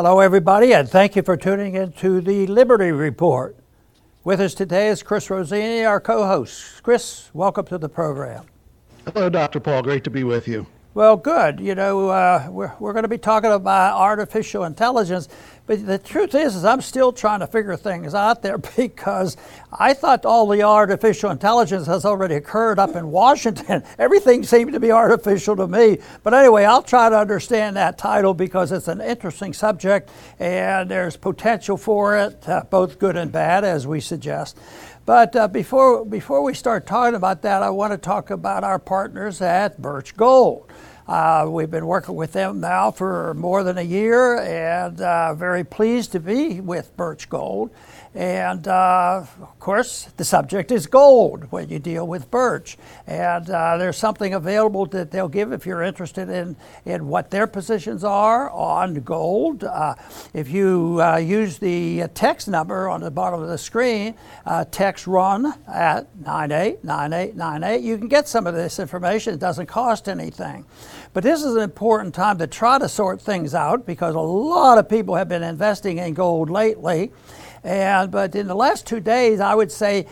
Hello, everybody, and thank you for tuning in to the Liberty Report. With us today is Chris Rossini, our co host. Chris, welcome to the program. Hello, Dr. Paul. Great to be with you. Well, good. You know, uh, we're, we're going to be talking about artificial intelligence, but the truth is, is I'm still trying to figure things out there because I thought all the artificial intelligence has already occurred up in Washington. Everything seemed to be artificial to me. But anyway, I'll try to understand that title because it's an interesting subject and there's potential for it, uh, both good and bad, as we suggest. But uh, before, before we start talking about that, I want to talk about our partners at Birch Gold. Uh, we've been working with them now for more than a year and uh, very pleased to be with Birch Gold. And uh, of course, the subject is gold when you deal with birch. And uh, there's something available that they'll give if you're interested in, in what their positions are on gold. Uh, if you uh, use the text number on the bottom of the screen, text Ron at 989898, you can get some of this information. It doesn't cost anything. But this is an important time to try to sort things out because a lot of people have been investing in gold lately. And but in the last two days, I would say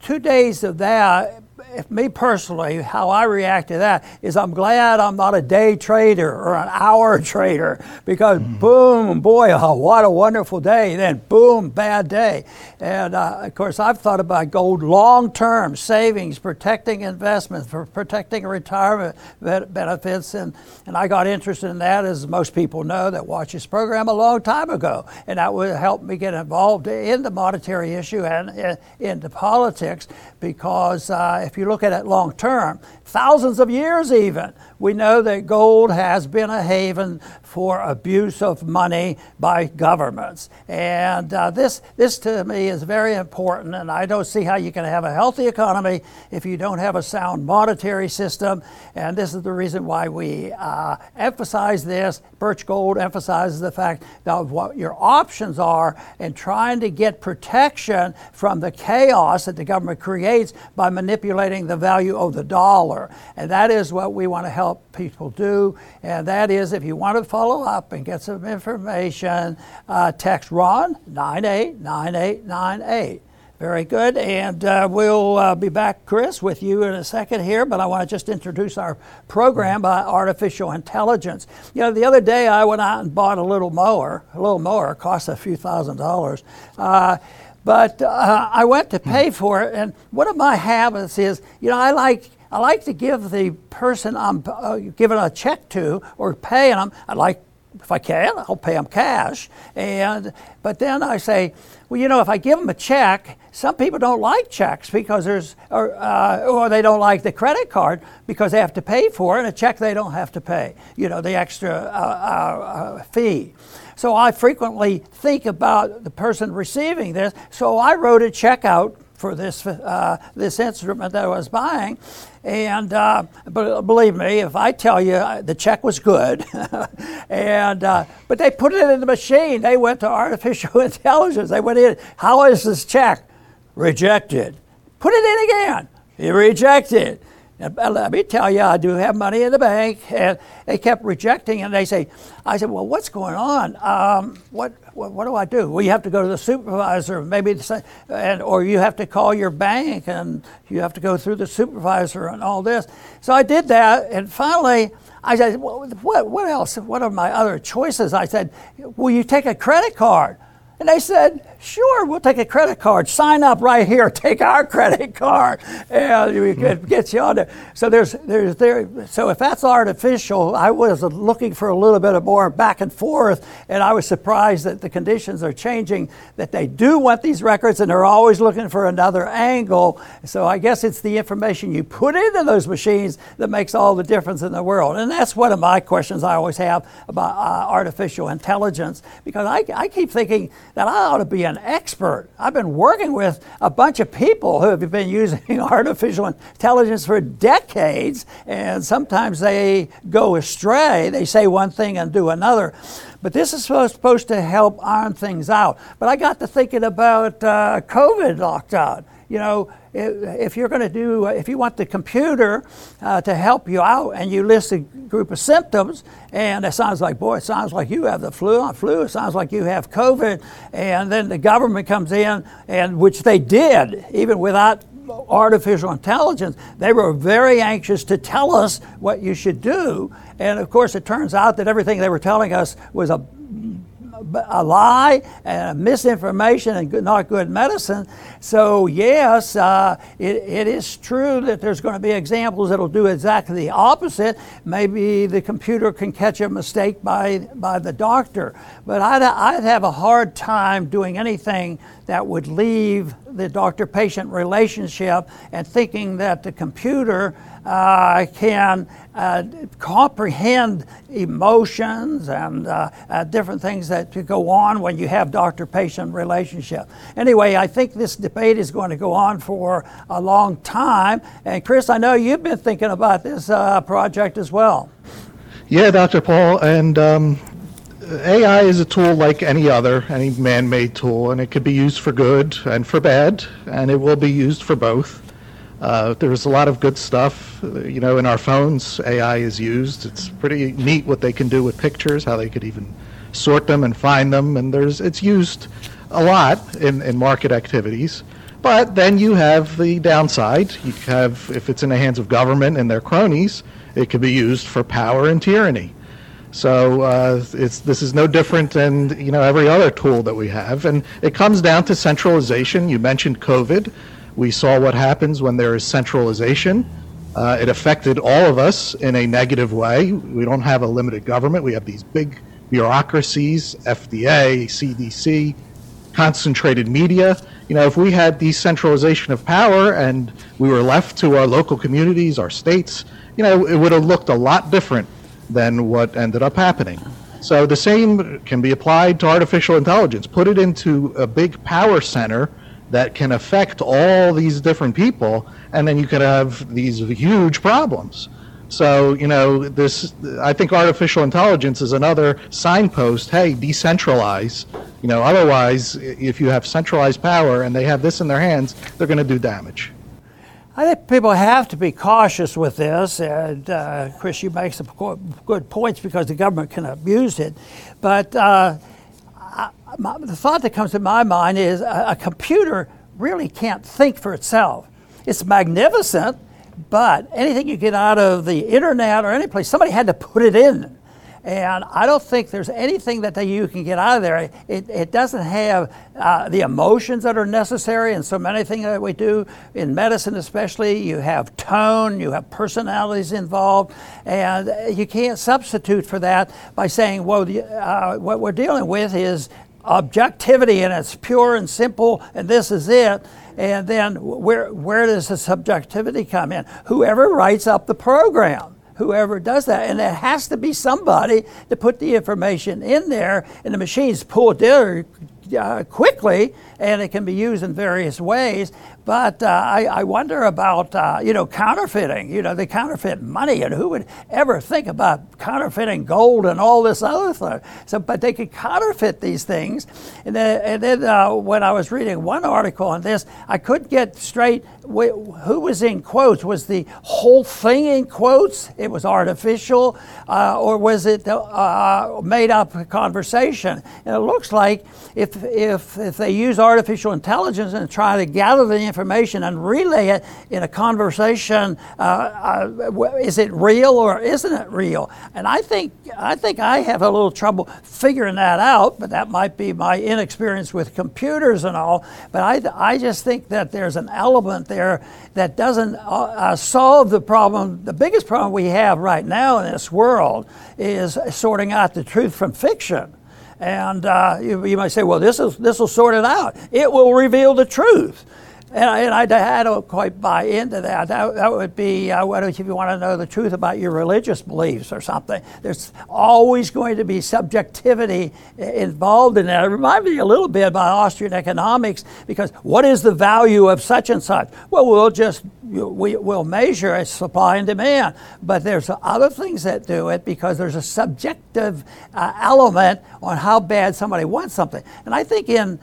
two days of that if me personally, how I react to that is I'm glad I'm not a day trader or an hour trader because mm-hmm. boom, boy, oh, what a wonderful day. Then boom, bad day. And uh, of course, I've thought about gold long term savings, protecting investments, for protecting retirement benefits. And, and I got interested in that, as most people know that watch this program, a long time ago. And that would help me get involved in the monetary issue and in, into politics because uh, if you look at it long term, thousands of years even, we know that gold has been a haven for abuse of money by governments. And uh, this, this to me is very important, and I don't see how you can have a healthy economy if you don't have a sound monetary system. And this is the reason why we uh, emphasize this. Birch Gold emphasizes the fact that what your options are in trying to get protection from the chaos that the government creates by manipulating the value of the dollar. And that is what we want to help people do. And that is if you want to follow up and get some information, uh, text Ron 989898. Very good. And uh, we'll uh, be back, Chris, with you in a second here, but I want to just introduce our program by artificial intelligence. You know, the other day I went out and bought a little mower. A little mower costs a few thousand dollars. Uh, but uh, I went to pay for it, and one of my habits is, you know, I like I like to give the person I'm uh, giving a check to or paying them. I like, if I can, I'll pay them cash. And but then I say, well, you know, if I give them a check, some people don't like checks because there's, or, uh, or they don't like the credit card because they have to pay for it, and a check they don't have to pay. You know, the extra uh, uh, uh fee. So I frequently think about the person receiving this. So I wrote a check out for this uh, this instrument that I was buying, and uh, but believe me, if I tell you uh, the check was good, and uh, but they put it in the machine. They went to artificial intelligence. They went in. How is this check? Rejected. Put it in again. He rejected. Let me tell you, I do have money in the bank, and they kept rejecting. And they say, I said, well, what's going on? Um, what, what, what do I do? Well, you have to go to the supervisor, maybe, and or you have to call your bank, and you have to go through the supervisor and all this. So I did that, and finally. I said, what, what else? What are my other choices? I said, Will you take a credit card? And they said, sure, we'll take a credit card. Sign up right here. Take our credit card, and we could get you on there. So there's, there's there. So if that's artificial, I was looking for a little bit of more back and forth, and I was surprised that the conditions are changing. That they do want these records, and they're always looking for another angle. So I guess it's the information you put into those machines that makes all the difference in the world. And that's one of my questions I always have about uh, artificial intelligence, because I, I keep thinking that I ought to be an expert. I've been working with a bunch of people who have been using artificial intelligence for decades, and sometimes they go astray. They say one thing and do another. But this is supposed to help iron things out. But I got to thinking about uh, COVID lockdown. You know, if you're going to do, if you want the computer uh, to help you out and you list a group of symptoms, and it sounds like, boy, it sounds like you have the flu, flu, it sounds like you have COVID, and then the government comes in, and which they did, even without artificial intelligence, they were very anxious to tell us what you should do. And of course, it turns out that everything they were telling us was a a lie and misinformation and not good medicine. So, yes, uh, it, it is true that there's going to be examples that'll do exactly the opposite. Maybe the computer can catch a mistake by, by the doctor. But I'd, I'd have a hard time doing anything that would leave the doctor patient relationship and thinking that the computer uh, can uh, comprehend emotions and uh, uh different things that go on when you have doctor patient relationship. Anyway, I think this debate is going to go on for a long time. And Chris, I know you've been thinking about this uh, project as well. Yeah, Dr. Paul, and um, AI is a tool like any other, any man made tool, and it could be used for good and for bad, and it will be used for both. Uh, there's a lot of good stuff. You know, in our phones, AI is used. It's pretty neat what they can do with pictures, how they could even sort them and find them, and there's it's used a lot in, in market activities. But then you have the downside. You have, if it's in the hands of government and their cronies, it could be used for power and tyranny. So uh, it's, this is no different than you know every other tool that we have, and it comes down to centralization. You mentioned COVID. We saw what happens when there is centralization. Uh, it affected all of us in a negative way. We don't have a limited government. We have these big bureaucracies, FDA, CDC, concentrated media. You know, if we had decentralization of power and we were left to our local communities, our states, you know, it would have looked a lot different than what ended up happening. So the same can be applied to artificial intelligence. Put it into a big power center that can affect all these different people, and then you could have these huge problems. So, you know, this, I think artificial intelligence is another signpost. Hey, decentralize. You know, otherwise, if you have centralized power and they have this in their hands, they're going to do damage. I think people have to be cautious with this, and uh, Chris, you make some good points because the government can abuse it. But uh, I, my, the thought that comes to my mind is a, a computer really can't think for itself. It's magnificent, but anything you get out of the internet or any place, somebody had to put it in. And I don't think there's anything that you can get out of there. It, it doesn't have uh, the emotions that are necessary in so many things that we do in medicine, especially. You have tone, you have personalities involved, and you can't substitute for that by saying, well, the, uh, what we're dealing with is objectivity and it's pure and simple and this is it and then where, where does the subjectivity come in whoever writes up the program whoever does that. And it has to be somebody to put the information in there, and the machines pull it there uh, quickly, and it can be used in various ways. But uh, I, I, wonder about uh, you know counterfeiting. You know they counterfeit money, and who would ever think about counterfeiting gold and all this other stuff? So, but they could counterfeit these things. And then, and then uh, when I was reading one article on this, I couldn't get straight who was in quotes. Was the whole thing in quotes? It was artificial, uh, or was it uh, made up conversation? And it looks like if if if they use artificial intelligence and try to gather the information information and relay it in a conversation. Uh, uh, is it real or isn't it real? And I think I think I have a little trouble figuring that out. But that might be my inexperience with computers and all. But I I just think that there's an element there that doesn't uh, uh solve the problem. The biggest problem we have right now in this world is sorting out the truth from fiction. And uh, you, you, might say, well, this, is, this will sort it out. It will reveal the truth. And I, and I, I, don't quite buy into that. That, that would be, uh, what if you want to know the truth about your religious beliefs or something? There's always going to be subjectivity involved in that. It reminds me a little bit about Austrian economics because what is the value of such and such? Well, we'll just we will measure its supply and demand, but there's other things that do it because there's a subjective uh, element on how bad somebody wants something. And I think in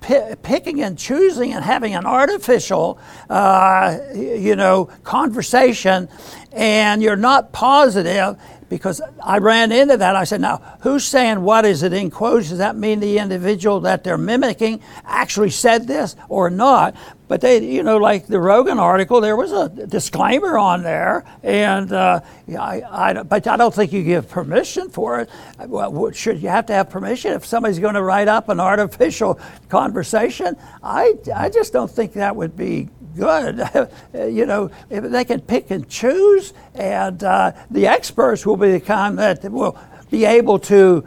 p- picking and choosing and having an art artificial, uh, you know, conversation, and you're not positive because I ran into that. I said, now, who's saying what? Is it in quotes? Does that mean the individual that they're mimicking actually said this or not? But they, you know, like the Rogan article, there was a disclaimer on there, and uh, I, I, but I don't think you give permission for it. Well, should you have to have permission if somebody's going to write up an artificial conversation? I, I just don't think that would be good. you know, if they can pick and choose, and uh, the experts will be the kind that will be able to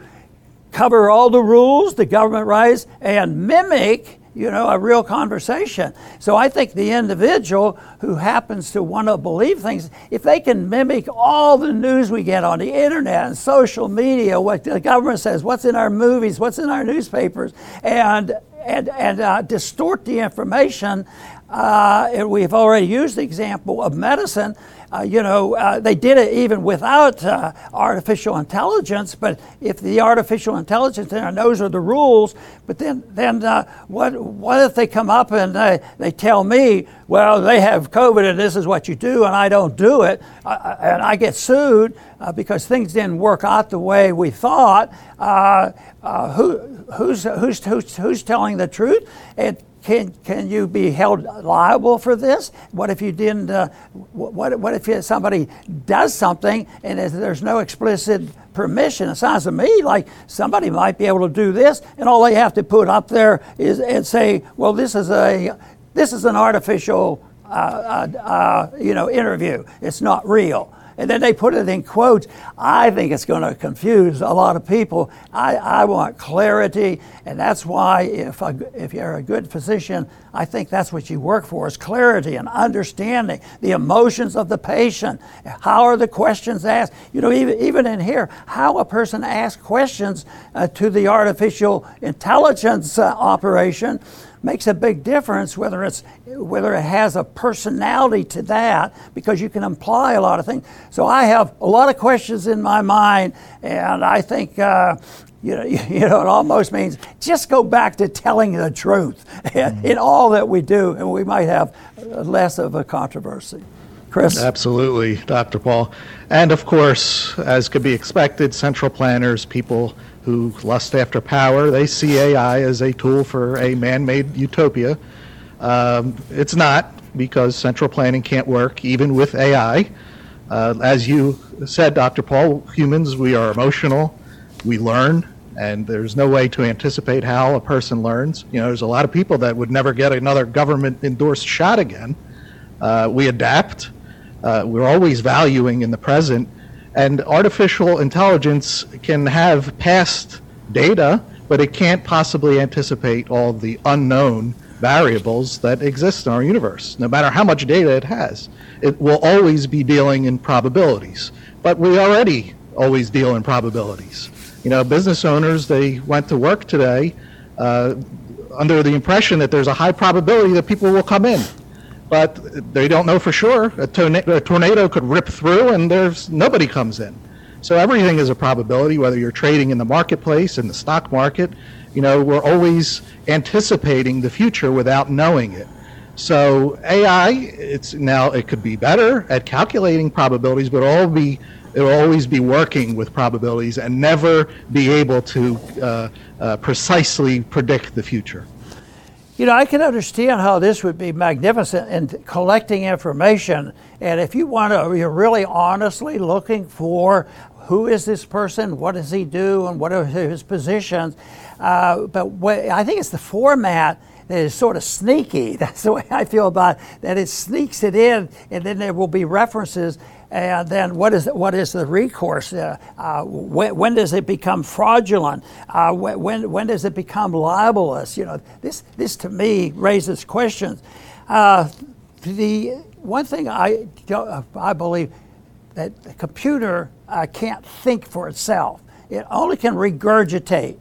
cover all the rules, the government rights, and mimic you know, a real conversation. So I think the individual who happens to want to believe things, if they can mimic all the news we get on the internet and social media, what the government says, what's in our movies, what's in our newspapers, and and, and uh, distort the information uh, and we've already used the example of medicine. Uh, you know, uh, they did it even without uh, artificial intelligence. But if the artificial intelligence there knows are the rules, but then then uh, what what if they come up and they, they tell me, well, they have COVID and this is what you do, and I don't do it, and I get sued because things didn't work out the way we thought. who who's, who's who's who's telling the truth? And can, can you be held liable for this? What if you didn't? Uh, what, what if somebody does something and there's no explicit permission? It sounds to me like somebody might be able to do this, and all they have to put up there is and say, "Well, this is a this is an artificial, uh, uh, uh you know, interview. It's not real." And then they put it in quotes. I think it's going to confuse a lot of people. I, I want clarity, and that's why if, if you're a good physician, I think that's what you work for is clarity and understanding the emotions of the patient. How are the questions asked? You know, even, even in here, how a person asks questions uh, to the artificial intelligence uh, operation makes a big difference whether it's whether it has a personality to that because you can imply a lot of things. So I have a lot of questions in my mind, and I think. Uh, you know, you know, it almost means just go back to telling the truth mm-hmm. in all that we do, and we might have less of a controversy. Chris? Absolutely, Dr. Paul. And of course, as could be expected, central planners, people who lust after power, they see AI as a tool for a man made utopia. Um, it's not, because central planning can't work even with AI. Uh, as you said, Dr. Paul, humans, we are emotional, we learn, and there's no way to anticipate how a person learns. You know, there's a lot of people that would never get another government endorsed shot again. Uh, we adapt. Uh, we're always valuing in the present and artificial intelligence can have past data, but it can't possibly anticipate all the unknown variables that exist in our universe, no matter how much data it has. It will always be dealing in probabilities. But we already always deal in probabilities. You know, business owners, they went to work today uh, under the impression that there's a high probability that people will come in but they don't know for sure. A, tornado, a tornado could rip through and there's nobody comes in. So everything is a probability, whether you're trading in the marketplace, in the stock market. You know, we're always anticipating the future without knowing it. So AI, it's now it could be better at calculating probabilities, but all be it will always be working with probabilities and never be able to uh, uh, precisely predict the future. You know, I can understand how this would be magnificent in collecting information. And if you want to, you're really honestly looking for who is this person, what does he do, and what are his positions. Uh, but what, I think it's the format that is sort of sneaky. That's the way I feel about it, that it sneaks it in, and then there will be references and then what is what is the recourse? Uh, uh, when, when, does it become fraudulent? Uh, when when does it become libelous? You know, this this to me raises questions. Uh, the one thing I I believe that the computer uh, can't think for itself. It only can regurgitate.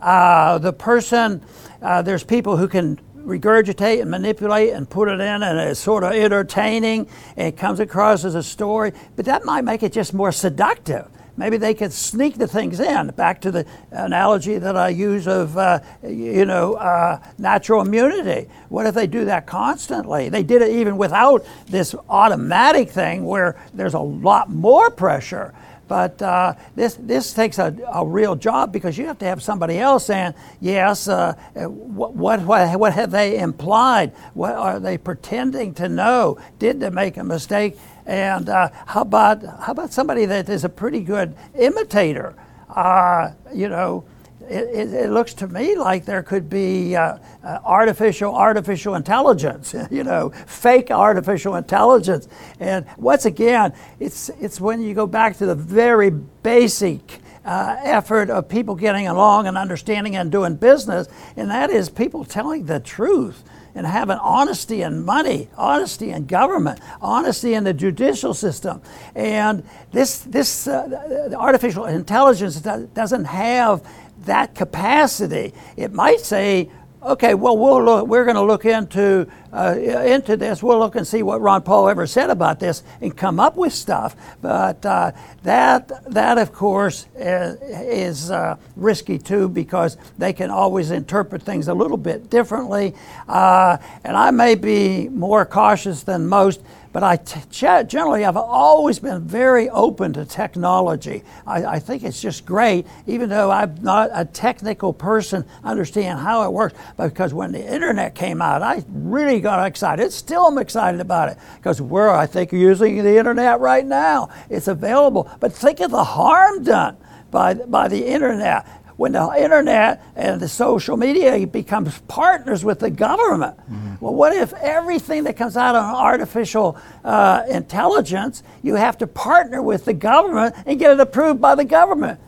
Uh, the person, there's people who can regurgitate and manipulate and put it in, and it's sort of entertaining and it comes across as a story. But that might make it just more seductive maybe they could sneak the things in. Back to the analogy that I use of, uh, you know, uh, natural immunity. What if they do that constantly? They did it even without this automatic thing where there's a lot more pressure. But uh, this this takes a, a real job because you have to have somebody else saying, yes, uh, what, what, what have they implied? What are they pretending to know? Did they make a mistake? And uh, how about how about somebody that is a pretty good imitator? Uh, you know, it, it, looks to me like there could be uh, uh, artificial artificial intelligence, you know, fake artificial intelligence. And once again, it's it's when you go back to the very basic uh, effort of people getting along and understanding and doing business, and that is people telling the truth and having honesty in money, honesty in government, honesty in the judicial system. And this, this uh, artificial intelligence doesn't have that capacity. It might say, okay, well, we'll look, we're going to look into uh, into this. We'll look and see what Ron Paul ever said about this and come up with stuff. But uh, that that of course is, uh, risky too because they can always interpret things a little bit differently. Uh, and I may be more cautious than most but I t- generally have always been very open to technology. I, I, think it's just great, even though I'm not a technical person, understand how it works. Because when the internet came out, I really got excited. Still I'm excited about it because we're, I think, using the internet right now. It's available. But think of the harm done by, by the internet when the internet and the social media becomes partners with the government. Mm-hmm. Well, what if everything that comes out of artificial uh, intelligence, you have to partner with the government and get it approved by the government?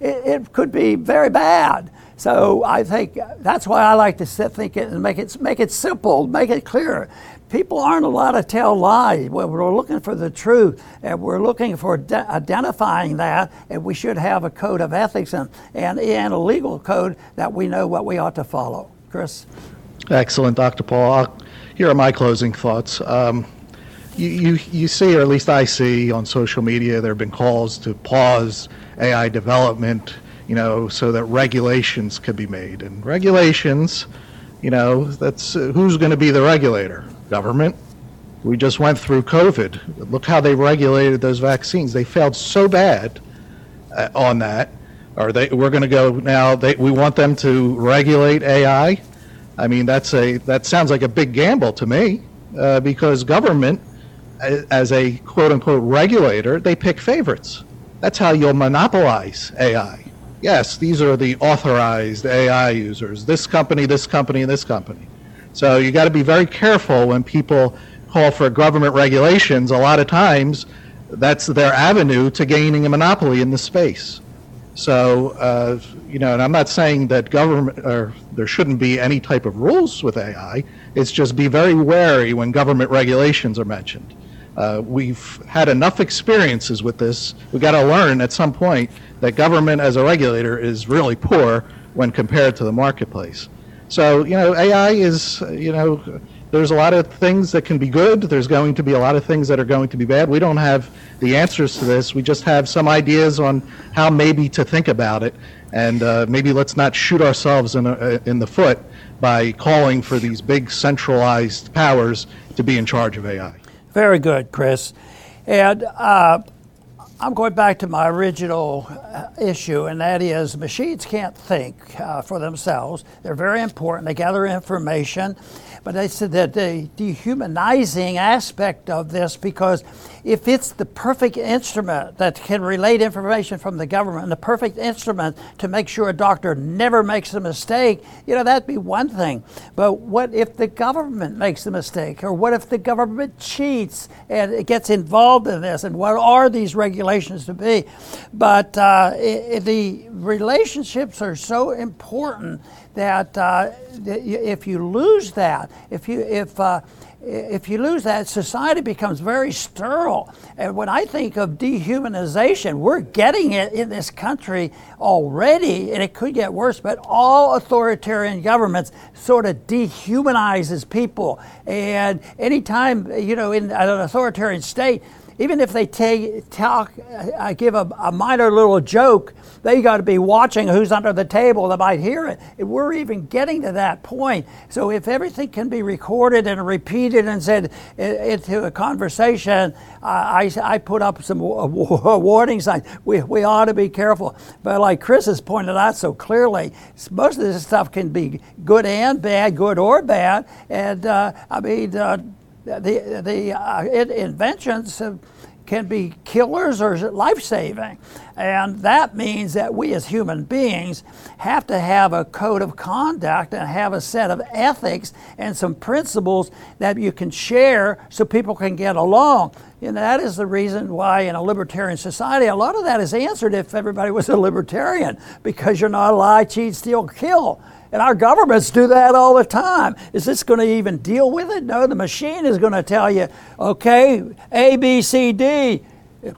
It, it could be very bad. So I think that's why I like to sit, think it and make it make it simple, make it clear people aren't allowed to tell lies. We're looking for the truth, and we're looking for de- identifying that, and we should have a code of ethics and, and, and a legal code that we know what we ought to follow. Chris? Excellent, Dr. Paul. Here are my closing thoughts. Um, you, you, you see, or at least I see on social media, there have been calls to pause AI development, you know, so that regulations could be made. And regulations, you know, that's uh, who's going to be the regulator? Government. We just went through COVID. Look how they regulated those vaccines. They failed so bad uh, on that. Or they, we're going to go now. They, we want them to regulate AI. I mean, that's a that sounds like a big gamble to me, uh, because government, as a quote unquote regulator, they pick favorites. That's how you'll monopolize AI. Yes, these are the authorized AI users. This company, this company, and this company. So you got to be very careful when people call for government regulations. A lot of times, that's their avenue to gaining a monopoly in the space. So, uh, you know, and I'm not saying that government or there shouldn't be any type of rules with AI. It's just be very wary when government regulations are mentioned. Uh, we've had enough experiences with this. We got to learn at some point that government as a regulator is really poor when compared to the marketplace. So, you know, AI is, you know, there's a lot of things that can be good. There's going to be a lot of things that are going to be bad. We don't have the answers to this. We just have some ideas on how maybe to think about it. And uh, maybe let's not shoot ourselves in, a, in the foot by calling for these big centralized powers to be in charge of AI. Very good, Chris. And uh, I'm going back to my original uh, issue, and that is machines can't think uh, for themselves. They're very important. They gather information, but they said that the dehumanizing aspect of this because if it's the perfect instrument that can relate information from the government, the perfect instrument to make sure a doctor never makes a mistake, you know, that'd be one thing. But what if the government makes a mistake? Or what if the government cheats and it gets involved in this? And what are these regulations to be? But uh, it, the relationships are so important that uh, if you lose that, if you if uh, if you lose that, society becomes very sterile. And when I think of dehumanization, we're getting it in this country already, and it could get worse. But all authoritarian governments sort of dehumanizes people. And anytime you know in an authoritarian state, even if they take, talk, I give a, a minor little joke, they got to be watching who's under the table that might hear it. We're even getting to that point. So if everything can be recorded and repeated and said into a conversation, I, I put up some warning signs. We, we ought to be careful. But like Chris has pointed out so clearly, most of this stuff can be good and bad, good or bad. And uh, I mean, uh, the, the uh, inventions can be killers or life saving. And that means that we as human beings have to have a code of conduct and have a set of ethics and some principles that you can share so people can get along. And that is the reason why, in a libertarian society, a lot of that is answered if everybody was a libertarian, because you're not a lie, cheat, steal, kill. And our governments do that all the time. Is this going to even deal with it? No, the machine is going to tell you, okay, A, B, C, D.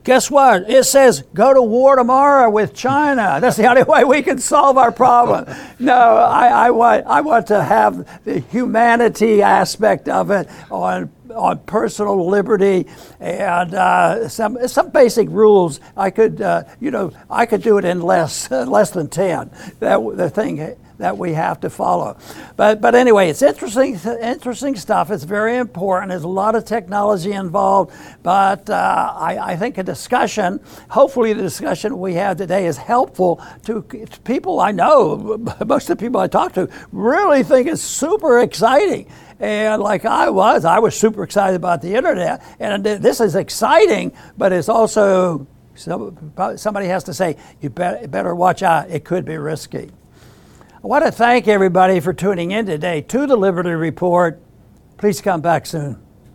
Guess what? It says go to war tomorrow with China. That's the only way we can solve our problem. No, I, I, want, I want to have the humanity aspect of it on on personal liberty and uh, some some basic rules. I could, uh, you know, I could do it in less less than ten. That the thing that we have to follow. But, but anyway, it's interesting, interesting stuff. It's very important. There's a lot of technology involved, but uh, I, I, think a discussion, hopefully, the discussion we have today is helpful to, to people I know. Most of the people I talk to really think it's super exciting. And like I was, I was super excited about the internet. And this is exciting, but it's also somebody has to say, you better watch out, it could be risky. I want to thank everybody for tuning in today to the Liberty Report. Please come back soon.